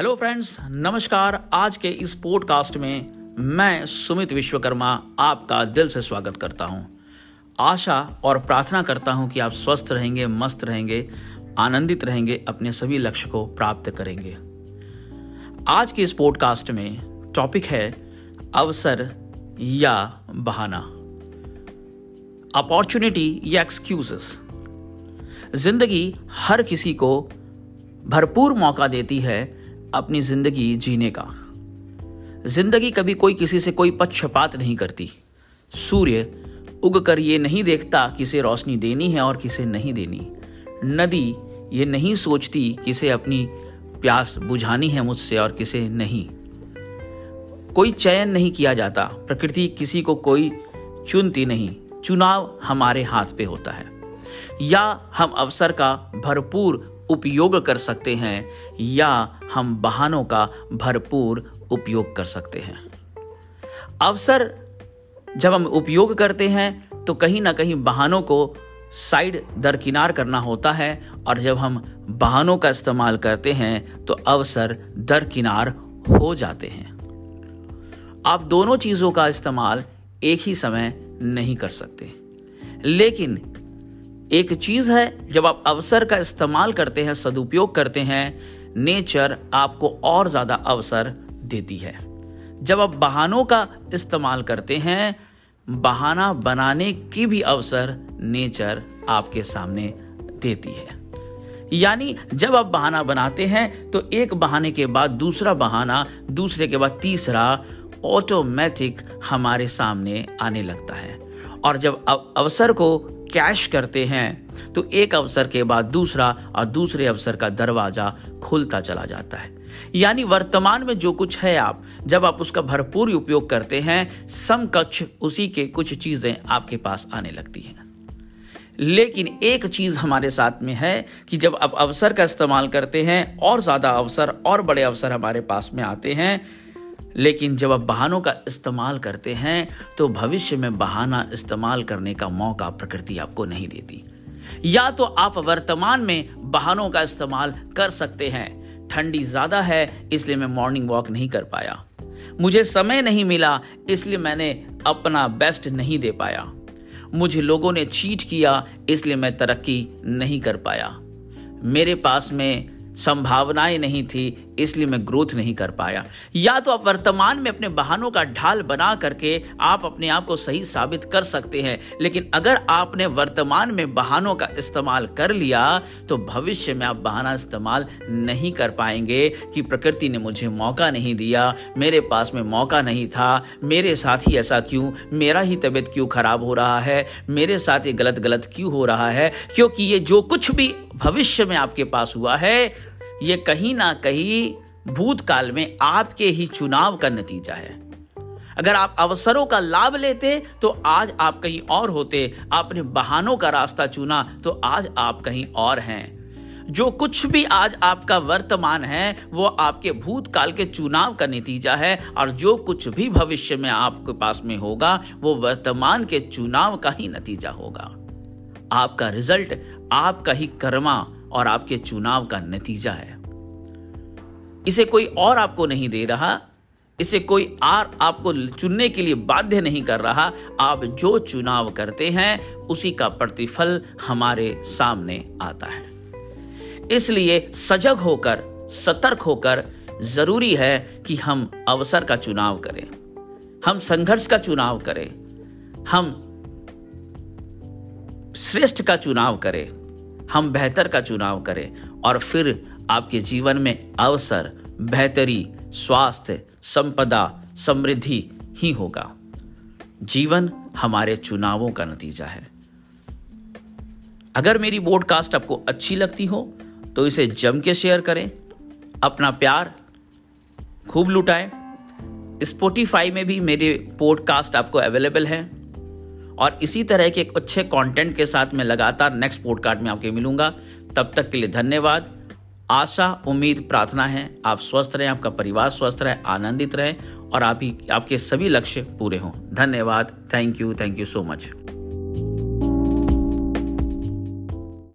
Hello friends नमस्कार. आज के इस पॉडकास्ट में मैं सुमित विश्वकर्मा आपका दिल से स्वागत करता हूँ। आशा और प्रार्थना करता हूँ कि आप स्वस्थ रहेंगे, मस्त रहेंगे, आनंदित रहेंगे, अपने सभी लक्ष्य को प्राप्त करेंगे। आज के इस पॉडकास्ट में टॉपिक है अवसर या बहाना। अपॉर्चुनिटी या एक्सक्यूजेस ज़िंदगी हर किसी को भरपूर मौका देती है अपनी ज़िंदगी जीने का। ज़िंदगी कभी कोई किसी से कोई पक्षपात नहीं करती। सूर्य उग कर ये नहीं देखता किसे रोशनी देनी है और किसे नहीं देनी। नदी ये नहीं सोचती किसे अपनी प्यास बुझानी है मुझसे और किसे नहीं। कोई चयन नहीं किया जाता। प्रकृति किसी को कोई चुनती नहीं। चुनाव हमारे हाथ पे होता है। या हम अवसर का भरपूर उपयोग कर सकते हैं या हम बहानों का भरपूर उपयोग कर सकते हैं। अवसर जब हम उपयोग करते हैं तो कहीं ना कहीं बहानों को साइड दरकिनार करना होता है, और जब हम बहानों का इस्तेमाल करते हैं तो अवसर दरकिनार हो जाते हैं। आप दोनों चीज़ों का इस्तेमाल एक ही समय नहीं कर सकते। लेकिन एक चीज़ है, जब आप अवसर का इस्तेमाल करते हैं, सदुपयोग करते हैं, नेचर आपको और ज़्यादा अवसर देती है। जब आप बहानों का इस्तेमाल करते हैं, बहाना बनाने की भी अवसर नेचर आपके सामने देती है। यानी जब आप बहाना बनाते हैं तो एक बहाने के बाद दूसरा बहाना, दूसरे के बाद तीसरा ऑटोमेटिक हमारे सामने आने लगता है। और जब अवसर को कैश करते हैं तो एक अवसर के बाद दूसरा और दूसरे अवसर का दरवाज़ा खुलता चला जाता है। यानी वर्तमान में जो कुछ है आप, जब आप उसका भरपूर उपयोग करते हैं, समकक्ष उसी के कुछ चीज़ें आपके पास आने लगती हैं। लेकिन एक चीज़ हमारे साथ में है कि जब आप अवसर का इस्तेमाल करते हैं, और ज़्यादा अवसर, और बड़े अवसर हमारे पास में आते हैं लेकिन जब आप बहानों का इस्तेमाल करते हैं तो भविष्य में बहाना इस्तेमाल करने का मौका प्रकृति आपको नहीं देती। या तो आप वर्तमान में बहानों का इस्तेमाल कर सकते हैं। ठंडी ज़्यादा है, इसलिए मैं मॉर्निंग वॉक नहीं कर पाया। मुझे समय नहीं मिला, इसलिए मैंने अपना बेस्ट नहीं दे पाया। मुझे लोगों ने चीट किया, इसलिए मैं तरक्की नहीं कर पाया। मेरे पास में संभावनाएँ नहीं थी, इसलिए मैं ग्रोथ नहीं कर पाया। या तो आप वर्तमान में अपने बहानों का ढाल बना करके आप अपने आप को सही साबित कर सकते हैं, लेकिन अगर आपने वर्तमान में बहानों का इस्तेमाल कर लिया तो भविष्य में आप बहाना इस्तेमाल नहीं कर पाएँगे कि प्रकृति ने मुझे मौका नहीं दिया, मेरे पास में मौका नहीं था, मेरे साथ ही ऐसा क्यों, मेरा ही तबीयत क्यों खराब हो रहा है, मेरे साथ ये गलत गलत क्यों हो रहा है, क्योंकि ये जो कुछ भी भविष्य में आपके पास हुआ है, ये कहीं ना कहीं भूतकाल में आपके ही चुनाव का नतीजा है। अगर आप अवसरों का लाभ लेते तो आज आप कहीं और होते, आपने बहानों का रास्ता चुना तो आज आप कहीं और हैं। जो कुछ भी आज आपका वर्तमान है, वो आपके भूतकाल के चुनाव का नतीजा है, और जो कुछ भी भविष्य में आपके पास में होगा, वो वर्तमान के चुनाव का ही नतीजा होगा। आपका रिज़ल्ट आपका ही कर्मा और आपके चुनाव का नतीजा है। इसे कोई और आपको नहीं दे रहा, इसे कोई आर आपको चुनने के लिए बाध्य नहीं कर रहा, आप जो चुनाव करते हैं, उसी का प्रतिफल हमारे सामने आता है। इसलिए सजग होकर, सतर्क होकर ज़रूरी है कि हम अवसर का चुनाव करें, हम संघर्ष का चुनाव करें, हम श्रेष्ठ का चुनाव करें, हम बेहतर का चुनाव करें और फिर आपके जीवन में अवसर, बेहतरी, स्वास्थ्य, संपदा, समृद्धि ही होगा। जीवन हमारे चुनावों का नतीजा है। अगर मेरी पॉडकास्ट आपको अच्छी लगती हो तो इसे जम के शेयर करें, अपना प्यार खूब लुटाएँ। स्पोटिफाई में भी मेरे पॉडकास्ट आपको अवेलेबल है। और इसी तरह के एक अच्छे कंटेंट के साथ मैं लगातार नेक्स्ट पॉडकास्ट में आपके मिलूँगा। तब तक के लिए धन्यवाद। आशा, उम्मीद, प्रार्थना है आप स्वस्थ रहें, आपका परिवार स्वस्थ रहे, आनंदित रहें और आप ही, आपके सभी लक्ष्य पूरे हों। धन्यवाद। Thank you thank you so much